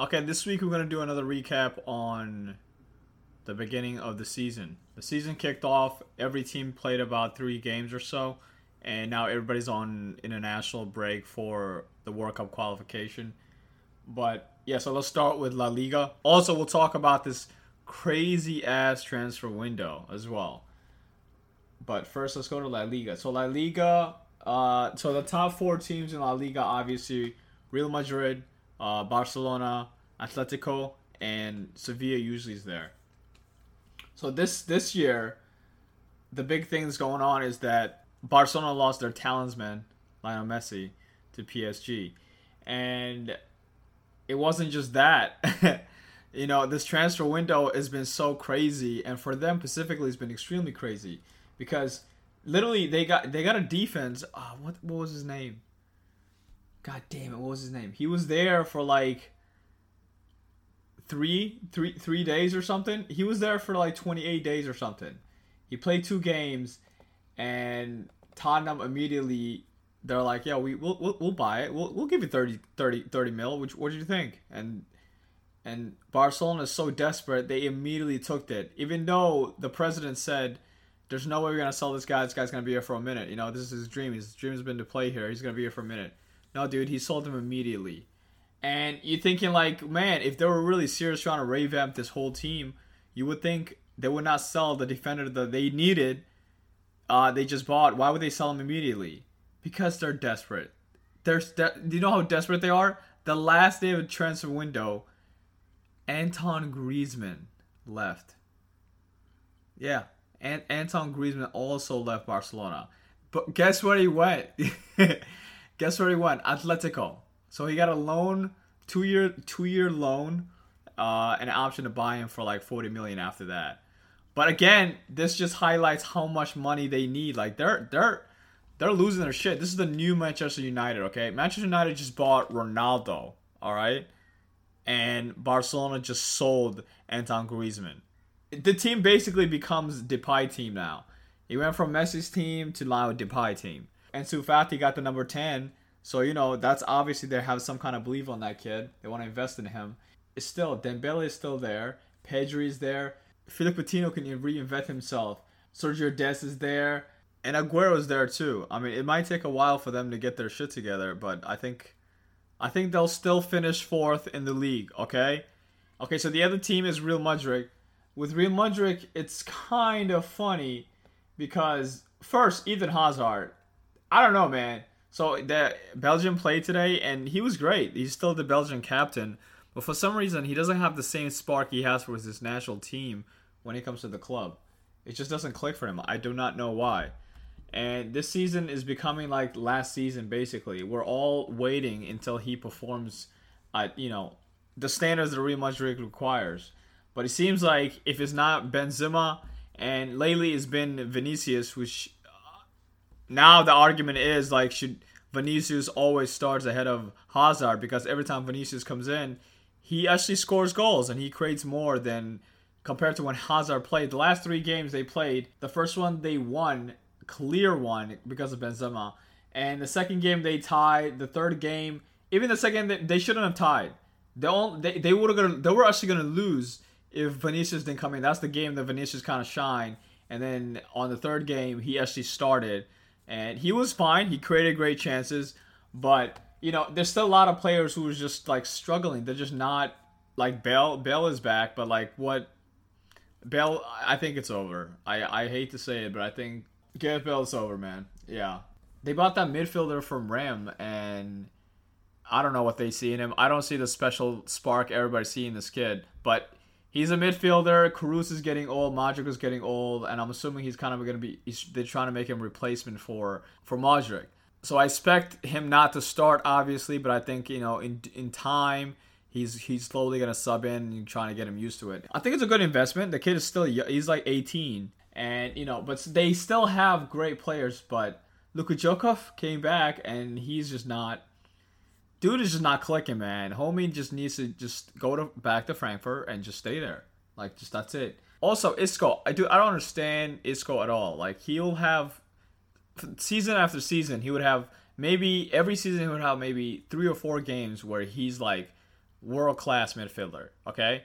Okay, this week we're gonna do another recap on the beginning of the season. The season kicked off. Every team played about three games or so, and now everybody's on international break for the World Cup qualification. But yeah, so let's start with La Liga. Also, we'll talk about this crazy ass transfer window as well. But first, let's go to La Liga. So La Liga, uh, so the top four teams in La Liga, obviously, Real Madrid, uh, Barcelona, Atletico, and Sevilla usually is there. So this this year, the big thing that's going on is that Barcelona lost their talisman, Lionel Messi, to PSG, and it wasn't just that. you know, this transfer window has been so crazy, and for them specifically, it's been extremely crazy because literally they got they got a defense. Oh, what what was his name? God damn it, what was his name? He was there for like three three three days or something. He was there for like 28 days or something. He played two games, and Tottenham immediately they're like, "Yeah, we we'll, we'll, we'll buy it. We'll, we'll give you 30, 30, 30 mil. Which what do you think?" And and Barcelona is so desperate they immediately took it, even though the president said. There's no way we're gonna sell this guy. This guy's gonna be here for a minute. You know, this is his dream. His dream has been to play here. He's gonna be here for a minute. No, dude, he sold him immediately. And you're thinking like, man, if they were really serious trying to revamp this whole team, you would think they would not sell the defender that they needed. Uh, they just bought. Why would they sell him immediately? Because they're desperate. They're do you know how desperate they are? The last day of the transfer window, Anton Griezmann left. Yeah, and Anton Griezmann also left Barcelona. But guess where he went? guess where he went? Atletico. So he got a loan, two year two year loan, uh, an option to buy him for like forty million after that. But again, this just highlights how much money they need. Like they're they're they're losing their shit. This is the new Manchester United, okay? Manchester United just bought Ronaldo, all right? And Barcelona just sold Anton Griezmann. The team basically becomes Depay team now. He went from Messi's team to now Depay team. Ansu Fati got the number 10 so you know that's obviously they have some kind of belief on that kid. They want to invest in him. It's still Dembele is still there. Pedri is there. Philippe Coutinho can reinvent himself. Sergio Dest is there, and Aguero is there too. I mean, it might take a while for them to get their shit together, but I think, I think they'll still finish fourth in the league. Okay, okay. So the other team is Real Madrid. With Real Madrid, it's kind of funny because first Eden Hazard. I don't know, man so the Belgium played today, and he was great. He's still the Belgian captain, but for some reason, he doesn't have the same spark he has for his national team when it comes to the club. It just doesn't click for him. I do not know why. And this season is becoming like last season, basically. We're all waiting until he performs at you know the standards that Real Madrid requires. But it seems like if it's not Benzema, and lately it's been Vinicius, which now the argument is like should Vinicius always starts ahead of Hazard because every time Vinicius comes in, he actually scores goals and he creates more than compared to when Hazard played. The last three games they played, the first one they won, clear one because of Benzema, and the second game they tied. The third game, even the second, they shouldn't have tied. They they they would have they were actually gonna lose if Vinicius didn't come in. That's the game that Vinicius kind of shine. and then on the third game he actually started and he was fine. He created great chances, but you know, there's still a lot of players who are just like struggling. They're just not like Bell. Bell is back, but like what Bell? I think it's over. I I hate to say it, but I think Gareth Bell's over, man. Yeah, they bought that midfielder from Ram, and I don't know what they see in him. I don't see the special spark everybody seeing this kid, but he's a midfielder. Kroos is getting old. Modric is getting old, and I'm assuming he's kind of going to be. they're trying to make him replacement for for Modric. So I expect him not to start, obviously, but I think you know in in time he's he's slowly going to sub in and trying to get him used to it. I think it's a good investment. The kid is still he's like 18, and you know, but they still have great players. But Luka Jovic came back, and he's just not dude is just not clicking, man. Homie just needs to just go to back to Frankfurt and just stay there. Like just that's it. Also, Isco, I do I don't understand Isco at all. Like he'll have season after season, he would have maybe every season he would have maybe three or four games where he's like world class midfielder. Okay,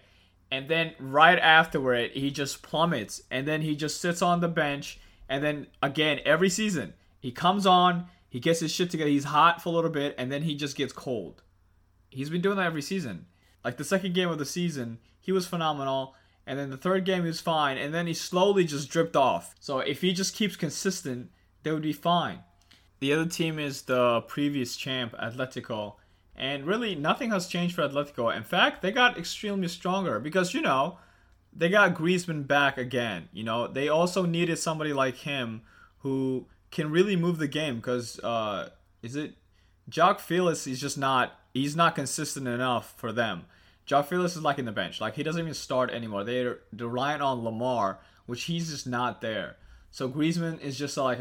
and then right afterward he just plummets, and then he just sits on the bench, and then again every season he comes on, he gets his shit together, he's hot for a little bit, and then he just gets cold. He's been doing that every season. Like the second game of the season, he was phenomenal. And then the third game he was fine. And then he slowly just dripped off. So if he just keeps consistent, they would be fine. The other team is the previous champ, Atletico. And really, nothing has changed for Atletico. In fact, they got extremely stronger because, you know, they got Griezmann back again. You know, they also needed somebody like him who can really move the game because, uh, is it João Felix is just not, he's not consistent enough for them. João Felix is like in the bench. Like, he doesn't even start anymore. They're, they're relying on Lemar, which he's just not there. So Griezmann is just like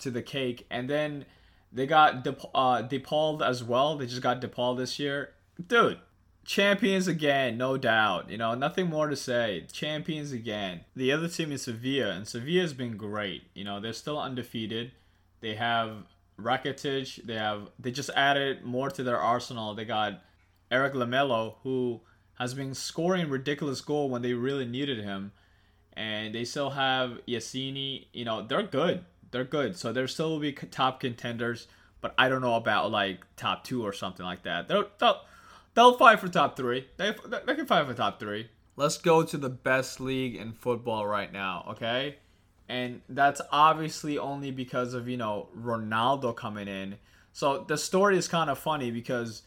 to the cake, and then they got De, uh, DePaul as well. They just got DePaul this year, dude. Champions again, no doubt. You know, nothing more to say. Champions again. The other team is Sevilla, and Sevilla has been great. You know, they're still undefeated. They have Rakitic. They have they just added more to their arsenal. They got Eric Lamela, who has been scoring ridiculous goal when they really needed him and they still have Yassini. You know, they're good. They're good. So they're still will be top contenders, but I don't know about like top two or something like that. They'll they'll, they'll fight for top three. They they can fight for top three. Let's go to the best league in football right now. Okay. And that's obviously only because of, you know, Ronaldo coming in. So the story is kind of funny because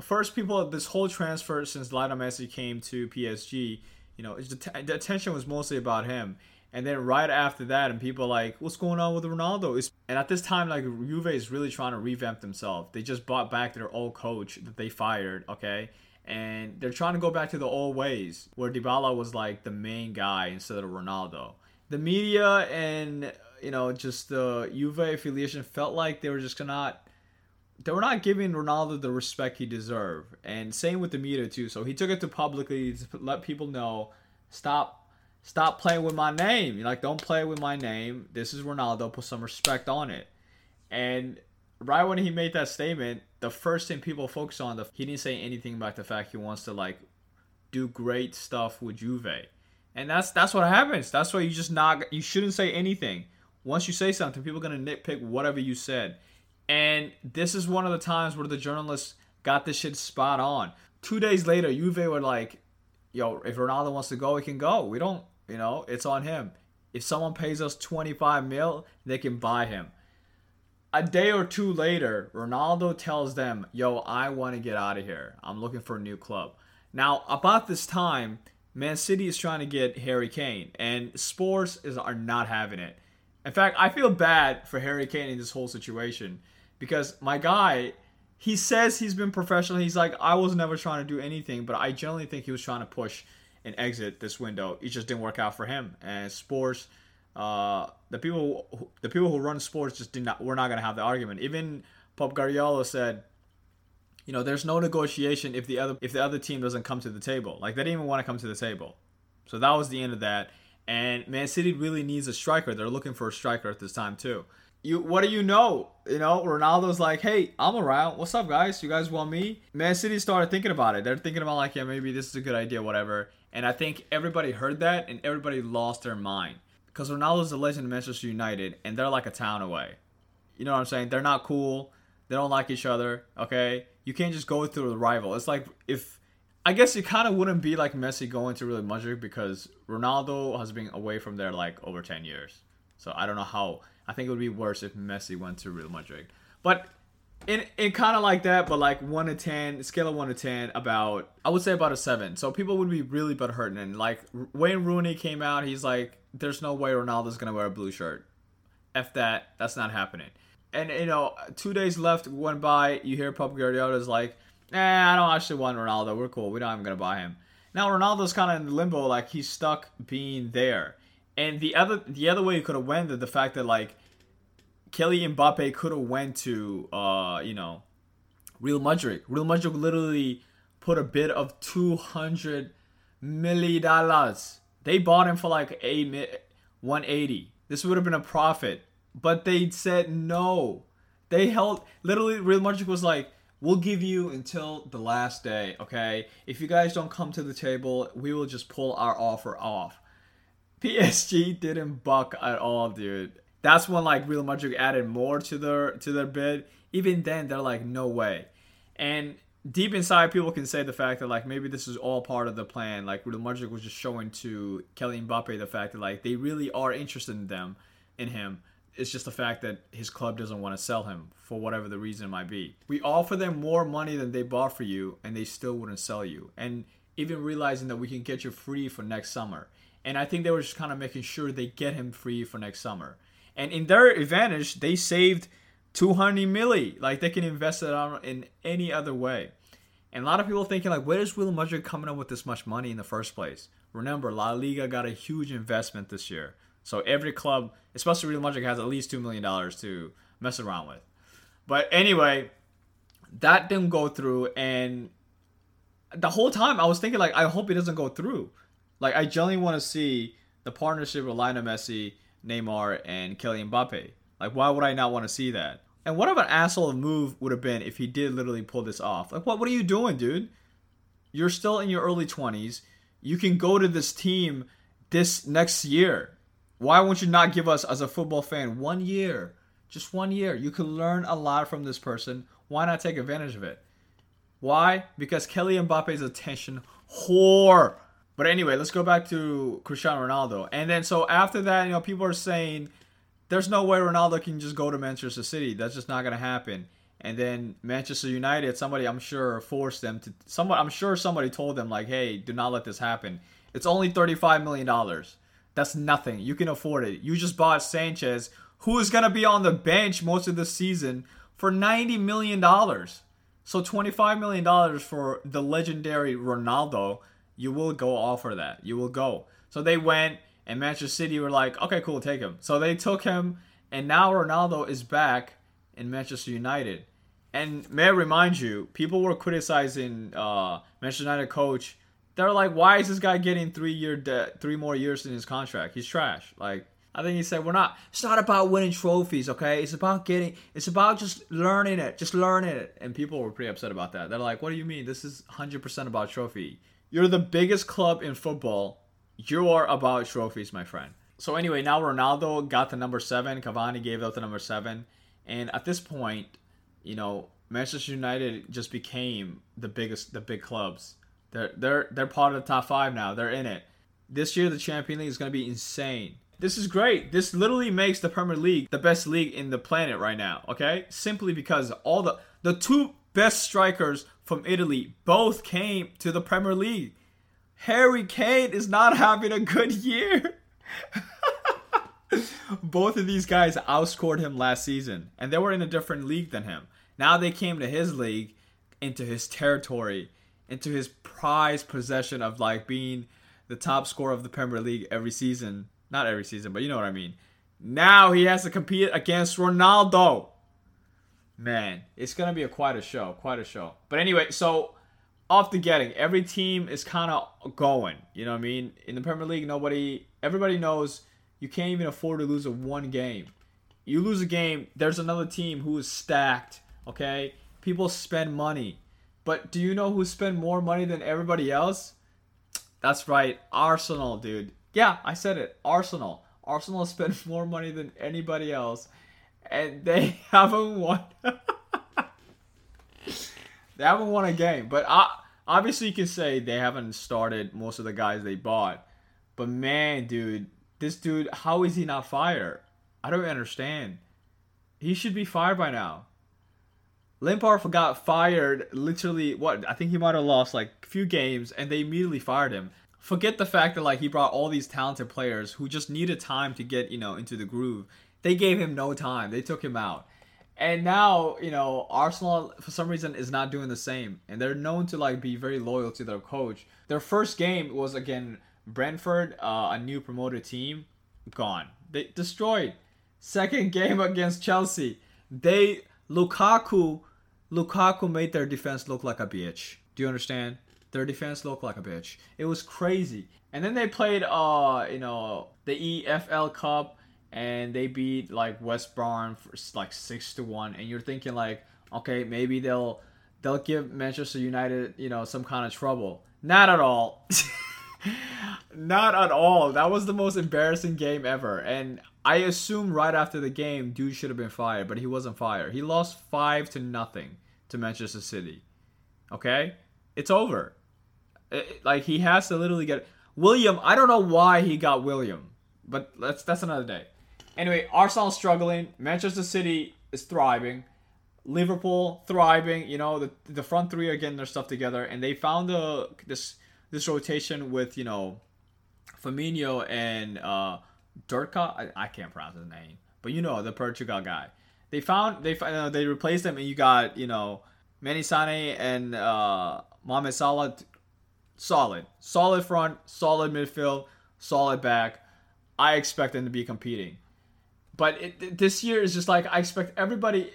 first people this whole transfer since Lionel Messi came to PSG, you know, the, the attention was mostly about him. And then right after that, and people like, what's going on with Ronaldo? It's, and at this time, like Juve is really trying to revamp themselves. They just bought back their old coach that they fired, okay, and they're trying to go back to the old ways where Dybala was like the main guy instead of Ronaldo. The media and you know just the Juve affiliation felt like they were just not they were not giving Ronaldo the respect he deserved. And same with the media too. So he took it to publicly to let people know, stop stop playing with my name. Like don't play with my name. This is Ronaldo. Put some respect on it. And right when he made that statement, the first thing people focus on, the he didn't say anything about the fact he wants to like do great stuff with Juve. And that's that's what happens. That's why you just not you shouldn't say anything. Once you say something, people are gonna nitpick whatever you said. And this is one of the times where the journalists got this shit spot on. Two days later, Juve were like, yo, if Ronaldo wants to go, he can go. We don't, you know, it's on him. If someone pays us 25 mil, they can buy him. A day or two later, Ronaldo tells them, yo, I want to get out of here. I'm looking for a new club. Now, about this time, Man City is trying to get Harry Kane, and Spurs is, are not having it. In fact, I feel bad for Harry Kane in this whole situation because my guy, he says he's been professional. He's like, I was never trying to do anything, but I generally think he was trying to push and exit this window. It just didn't work out for him. And Spurs, uh, the people, who, the people who run Spurs just did not. We're not gonna have the argument. Even Pep Guardiola said, you know, there's no negotiation if the other if the other team doesn't come to the table. Like they didn't even want to come to the table. So that was the end of that. And Man City really needs a striker. They're looking for a striker at this time too you what do you know? You know, Ronaldo's like, hey, I'm around. What's up, guys? You guys want me? Man City started thinking about it. They're thinking about like, yeah, maybe this is a good idea, whatever. And I think everybody heard that and everybody lost their mind because Ronaldo's a legend of Manchester United and they're like a town away. You know what I'm saying? They're not cool. They don't like each other. Okay, you can't just go through the rival. It's like if I guess it kind of wouldn't be like Messi going to Real Madrid because Ronaldo has been away from there like over 10 years. So I don't know how I think it would be worse if Messi went to Real Madrid. But in in kind of like that, but like one to ten, scale of one to ten, about I would say about a seven. So people would be really but hurting. And like Wayne Rooney came out, he's like, "There's no way Ronaldo's gonna wear a blue shirt. F that, that's not happening." And you know, two days left went by. You hear Pep Guardiola's like, "Nah, I don't actually want Ronaldo. We're cool. We're not even gonna buy him." Now Ronaldo's kind of in limbo, like he's stuck being there. And the other the other way it could have went the fact that like Kylian Mbappe could have went to uh you know Real Madrid. Real Madrid literally put a bid of two hundred million dollars. They bought him for like a one eighty. This would have been a profit, but they said no. They held literally Real Madrid was like, We'll give you until the last day, okay? If you guys don't come to the table, we will just pull our offer off. PSG didn't buck at all, dude. That's when like Real Madrid added more to their to their bid. Even then, they're like, no way. And deep inside, people can say the fact that like maybe this is all part of the plan. Like Real Madrid was just showing to Kylian Mbappe the fact that like they really are interested in them, in him. It's just the fact that his club doesn't want to sell him for whatever the reason might be. We offer them more money than they bought for you, and they still wouldn't sell you. And even realizing that we can get you free for next summer. And I think they were just kind of making sure they get him free for next summer. And in their advantage, they saved 200 milli. Like they can invest it on in any other way. And a lot of people thinking like, where is Real Madrid coming up with this much money in the first place? Remember, La Liga got a huge investment this year. So every club, especially Real Madrid, has at least two million dollars to mess around with. But anyway, that didn't go through, and the whole time I was thinking like, I hope it doesn't go through. Like I genuinely want to see the partnership with Lionel Messi, Neymar, and Kylian Mbappe. Like why would I not want to see that? And what of an asshole move would have been if he did literally pull this off? Like what what are you doing, dude? You're still in your early 20s. You can go to this team this next year. Why won't you not give us as a football fan one year? Just one year. You can learn a lot from this person. Why not take advantage of it? Why? Because Kylian Mbappe's attention whore. But anyway, let's go back to Cristiano Ronaldo. And then so after that, you know, people are saying there's no way Ronaldo can just go to Manchester City. That's just not gonna happen. And then Manchester United, somebody I'm sure forced them to. Somebody I'm sure somebody told them like, hey, do not let this happen. It's only 35 million dollars. That's nothing. You can afford it. You just bought Sanchez, who is gonna be on the bench most of the season for 90 million dollars. So 25 million dollars for the legendary Ronaldo. You will go offer that. You will go. So they went and Manchester City were like, okay, cool, take him. So they took him, and now Ronaldo is back in Manchester United. And may I remind you, people were criticizing uh, Manchester United coach. They're like, why is this guy getting three year de- three more years in his contract? He's trash. Like, I think he said, we're not. It's not about winning trophies, okay? It's about getting. It's about just learning it, just learning it. And people were pretty upset about that. They're like, what do you mean? This is 100% about trophy. You're the biggest club in football you are about trophies, my friend. So anyway, now Ronaldo got the number seven. Cavani gave out the number seven, and at this point, you know, Manchester United just became the biggest, the big clubs. They're they're they're part of the top five now. They're in it. This year, the Champions League is going to be insane. This is great. This literally makes the Premier League the best league in the planet right now. Okay, simply because all the the two best strikers from Italy both came to the Premier League. Harry Kane is not having a good year. Both of these guys outscored him last season, and they were in a different league than him. Now they came to his league, into his territory, into his prized possession of like being the top scorer of the Premier League every season. Not every season, but you know what I mean. Now he has to compete against Ronaldo. Man, it's gonna be a quite a show, quite a show. But anyway, so off the getting. Every team is kind of going. You know what I mean? In the Premier League, nobody, everybody knows you can't even afford to lose a one game. You lose a game, there's another team who is stacked. Okay, people spend money, but do you know who spend more money than everybody else? That's right, Arsenal, dude. Yeah, I said it. Arsenal. Arsenal spend more money than anybody else, and they haven't won. they haven't won a game, but I obviously you can say they haven't started most of the guys they bought. But man, dude, this dude, how is he not fired? I don't understand. He should be fired by now. Lampard got fired literally what I think he might have lost like a few games and they immediately fired him. Forget the fact that like he brought all these talented players who just needed time to get, you know, into the groove. They gave him no time. They took him out. And now, you know, Arsenal for some reason is not doing the same. And they're known to like be very loyal to their coach. Their first game was again Brentford, uh, a new promoted team, gone. They destroyed. Second game against Chelsea, they Lukaku Lukaku made their defense look like a bitch. Do you understand? Their defense looked like a bitch. It was crazy. And then they played uh, you know, the EFL Cup and they beat like West Brom for like six to one, and you're thinking like, okay, maybe they'll they'll give Manchester United, you know, some kind of trouble. Not at all. Not at all. That was the most embarrassing game ever. And I assume right after the game, dude should have been fired, but he wasn't fired. He lost five to nothing to Manchester City. Okay, it's over. It, like he has to literally get Willian. I don't know why he got Willian, but that's that's another day. Anyway, Arsenal struggling. Manchester City is thriving. Liverpool thriving. You know the the front three are getting their stuff together, and they found the this this rotation with you know Firmino and uh, Durka. I, I can't pronounce his name, but you know the Portugal guy. They found they uh, they replaced them, and you got you know Mané Sané and uh, Mohamed Salah. Solid, solid front, solid midfield, solid back. I expect them to be competing, but it, this year is just like I expect everybody.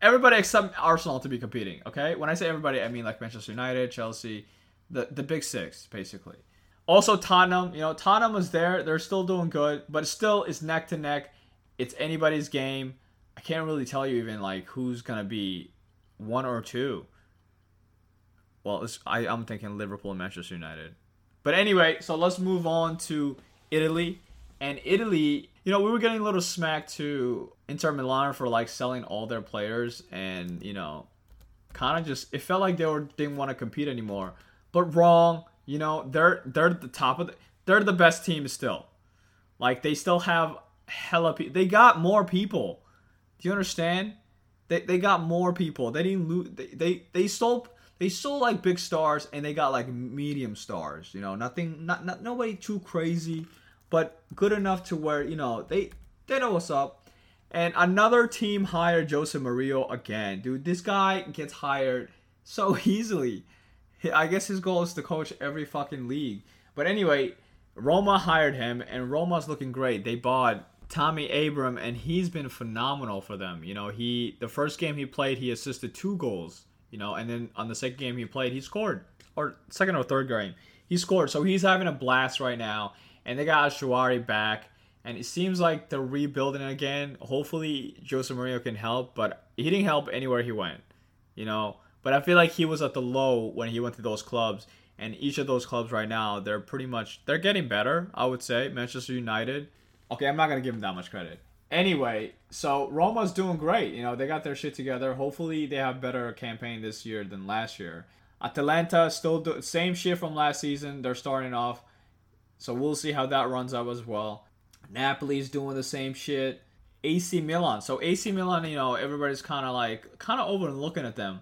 everybody except Arsenal to be competing. Okay, when I say everybody, I mean like Manchester United, Chelsea, the the big six basically. Also Tottenham, you know Tottenham was there. They're still doing good, but still it's neck to neck. It's anybody's game. I can't really tell you even like who's gonna be one or two. Well, I, I'm thinking Liverpool and Manchester United. But anyway, so let's move on to Italy. And Italy, you know, we were getting a little smack to Inter Milan for like selling all their players and, you know, kind of just it felt like they were didn't want to compete anymore. But wrong, you know, they're they're the top of the they're the best team still. Like they still have hella people. They got more people. Do you understand? They, they got more people. They didn't lose. They, they they sold they sold like big stars and they got like medium stars. You know, nothing, not not nobody too crazy, but good enough to where you know they they know what's up. And another team hired Jose Mourinho again, dude. This guy gets hired so easily. I guess his goal is to coach every fucking league. But anyway, Roma hired him, and Roma's looking great. They bought Tammy Abraham, and he's been phenomenal for them. You know, he the first game he played, he assisted two goals. You know, and then on the second game he played, he scored, or second or third game, he scored. So he's having a blast right now, and they got Aouar back, and it seems like they're rebuilding again. Hopefully, Jose Mourinho can help, but he didn't help anywhere he went. You know, but I feel like he was at the low when he went to those clubs, and each of those clubs right now, they're pretty much they're getting better. I would say Manchester United Okay, I'm not gonna give him that much credit. Anyway, so Roma's doing great. You know, they got their shit together. Hopefully, they have better campaign this year than last year. Atalanta still do same shit from last season. They're starting off, so we'll see how that runs up as well. Napoli's doing the same shit. AC Milan. So AC Milan, you know, everybody's kind of like kind of overlooking at them,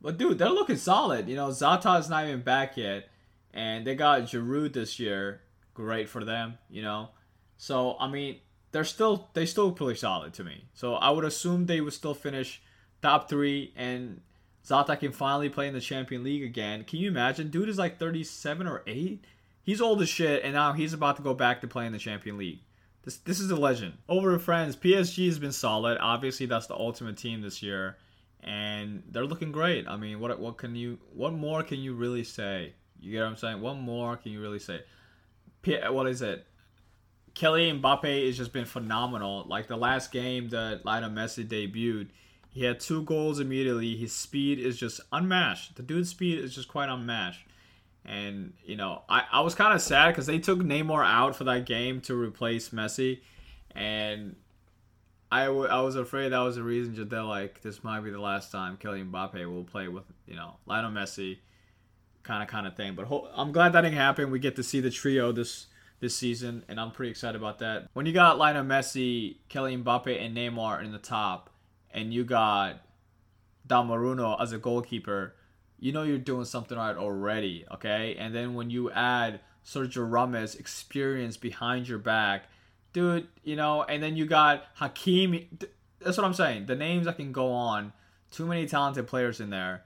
but dude, they're looking solid. You know, Zata is not even back yet, and they got Giroud this year. Great for them. You know. So I mean, they're still they still pretty solid to me. So I would assume they would still finish top three, and Zata can finally play in the Champion League again. Can you imagine? Dude is like 37 or 8. He's old as shit, and now he's about to go back to play in the Champion League. This this is a legend. Over to France, PSG has been solid. Obviously, that's the ultimate team this year, and they're looking great. I mean, what what can you what more can you really say? You get what I'm saying? What more can you really say? P- what is it? Kylian Mbappe has just been phenomenal. Like the last game that Lionel Messi debuted, he had two goals immediately. His speed is just unmatched. The dude's speed is just quite unmatched. And, you know, I, I was kind of sad because they took Neymar out for that game to replace Messi. And I, w- I was afraid that was the reason that they're like, this might be the last time Kylian Mbappe will play with, you know, Lionel Messi kind of kind of thing. But ho- I'm glad that didn't happen. We get to see the trio this this season, and I'm pretty excited about that. When you got Lionel Messi, Kylian Mbappe, and Neymar in the top, and you got Donnarumma as a goalkeeper, you know you're doing something right already, okay? And then when you add Sergio Ramos' experience behind your back, dude, you know, and then you got Hakimi. That's what I'm saying. The names I can go on. Too many talented players in there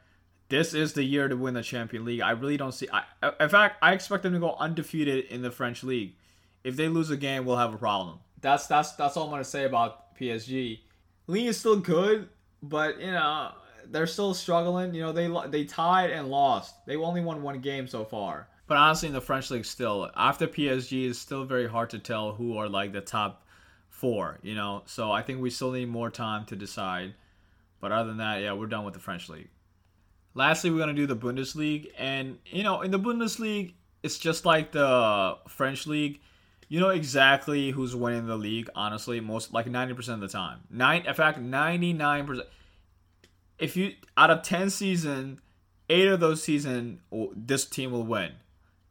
this is the year to win the Champion League. I really don't see. I, in fact, I expect them to go undefeated in the French league. If they lose a game, we'll have a problem. That's that's that's all I'm gonna say about PSG. League is still good, but you know they're still struggling. You know they they tied and lost. They only won one game so far. But honestly, in the French league, still after PSG, is still very hard to tell who are like the top four. You know, so I think we still need more time to decide. But other than that, yeah, we're done with the French league. lastly, we're gonna do the Bundesliga, and you know, in the Bundesliga, it's just like the French league. You know exactly who's winning the league. Honestly, most like ninety percent of the time. Nine, in fact, ninety nine percent. If you out of ten season, eight of those season, this team will win.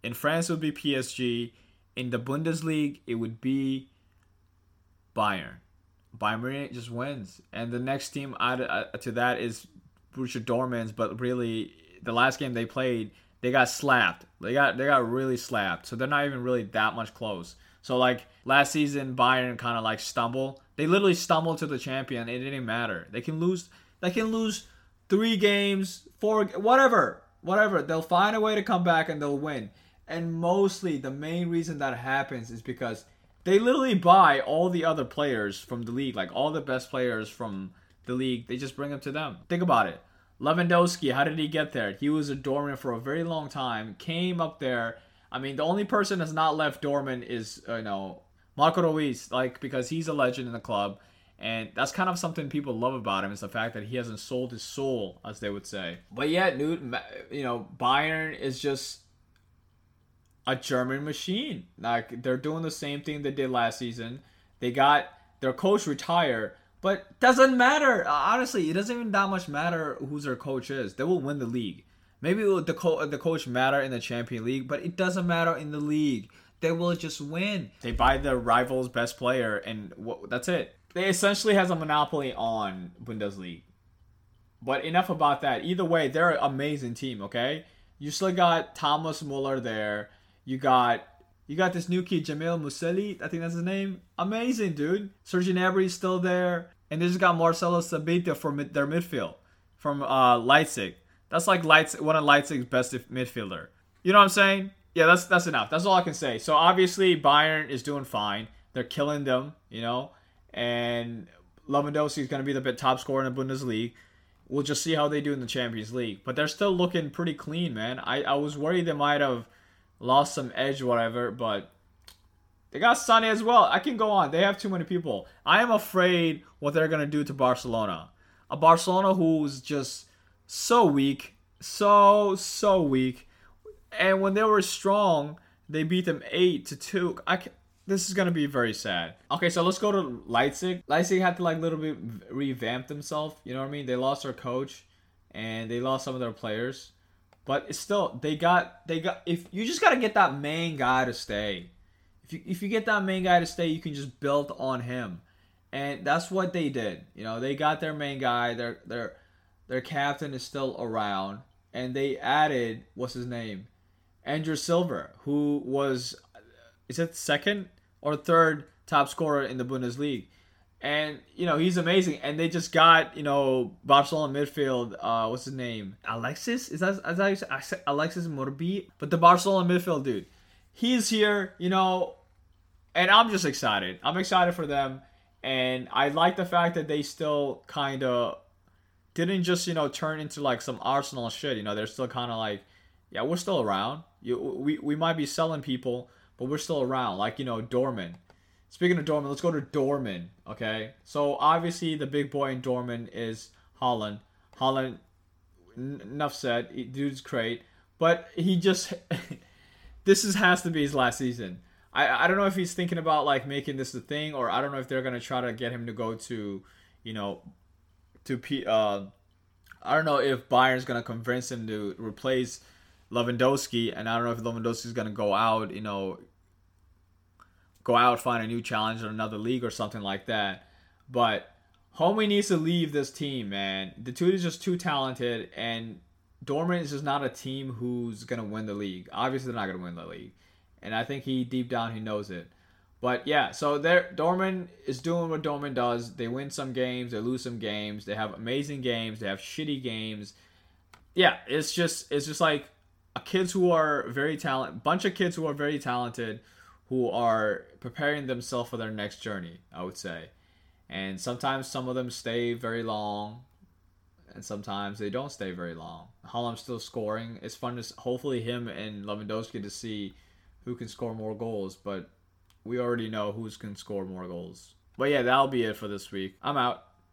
In France, it would be PSG. In the Bundesliga, it would be Bayern. Bayern Munich just wins, and the next team added uh, to that is Borussia Dortmund. But really, the last game they played, they got slapped. They got they got really slapped. So they're not even really that much close. So like last season, Bayern kind of like stumble. They literally stumbled to the champion. It didn't matter. They can lose. They can lose three games, four, whatever, whatever. They'll find a way to come back and they'll win. And mostly, the main reason that happens is because they literally buy all the other players from the league, like all the best players from the league. They just bring them to them. Think about it. Lewandowski, how did he get there? He was a Dortmund for a very long time. Came up there. I mean, the only person that's not left Dortmund is you know Marco Reus, like because he's a legend in the club, and that's kind of something people love about him is the fact that he hasn't sold his soul, as they would say. But yeah, dude, you know Bayern is just a German machine. Like they're doing the same thing they did last season. They got their coach retire, but doesn't matter. Uh, honestly, it doesn't even that much matter who's their coach is. They will win the league. Maybe the co- the coach matter in the Champion League, but it doesn't matter in the league. They will just win. They buy the rival's best player, and that's it. They essentially has a monopoly on Bundesliga. But enough about that. Either way, they're an amazing team. Okay, you still got Thomas Muller there. You got you got this new kid Jamal Musiala. I think that's his name. Amazing, dude. Serge Gnabry's still there, and they just got Marcelo Sabitzer from mid- their midfield from uh, Leipzig. That's like Leipzig, one of Leipzig's best midfielder. You know what I'm saying? Yeah, that's that's enough. That's all I can say. So obviously Bayern is doing fine. They're killing them, you know, and Lewandowski is going to be the top scorer in the Bundesliga. We'll just see how they do in the Champions League. But they're still looking pretty clean, man. I, I was worried they might have lost some edge, whatever. But they got Sonny as well. I can go on. They have too many people. I am afraid what they're gonna do to Barcelona. A Barcelona who's just so weak, so so weak. And when they were strong, they beat them eight to two. I can, this is gonna be very sad. Okay, so let's go to Leipzig. Leipzig had to like a little bit revamp themselves. You know what I mean? They lost their coach, and they lost some of their players. But it's still they got they got if you just gotta get that main guy to stay. If you if you get that main guy to stay, you can just build on him. And that's what they did. You know, they got their main guy, their their their captain is still around, and they added what's his name? André Silva, who was is it second or third top scorer in the Bundesliga and you know he's amazing. And they just got you know Barcelona midfield. Uh, what's his name? Alexis? Is that, is that Ilaix Moriba? But the Barcelona midfield dude, he's here. You know, and I'm just excited. I'm excited for them, and I like the fact that they still kind of didn't just you know turn into like some Arsenal shit. You know, they're still kind of like, yeah, we're still around. You, we we might be selling people, but we're still around. Like you know, Dortmund. Speaking of Dortmund, let's go to Dortmund, Okay, so obviously the big boy in Dortmund is Holland. Haaland, enough said. Dude's great, but he just this is has to be his last season. I I don't know if he's thinking about like making this a thing, or I don't know if they're gonna try to get him to go to, you know, to P. Uh, I don't know if Bayern's gonna convince him to replace Lewandowski, and I don't know if Lewandowski's gonna go out, you know, go out, find a new challenge in another league or something like that. But Homie needs to leave this team, man. The dude is just too talented, and Dortmund is just not a team who's gonna win the league. Obviously, they're not gonna win the league, and I think he deep down he knows it. But yeah, so there Dortmund is doing what Dortmund does. They win some games, they lose some games. They have amazing games, they have shitty games. Yeah, it's just it's just like kids who are very talented, bunch of kids who are very talented who are preparing themselves for their next journey, I would say. And sometimes some of them stay very long, and sometimes they don't stay very long. Haaland's still scoring. It's fun to hopefully him and Lewandowski to see who can score more goals, but we already know who can score more goals. But yeah, that'll be it for this week. I'm out.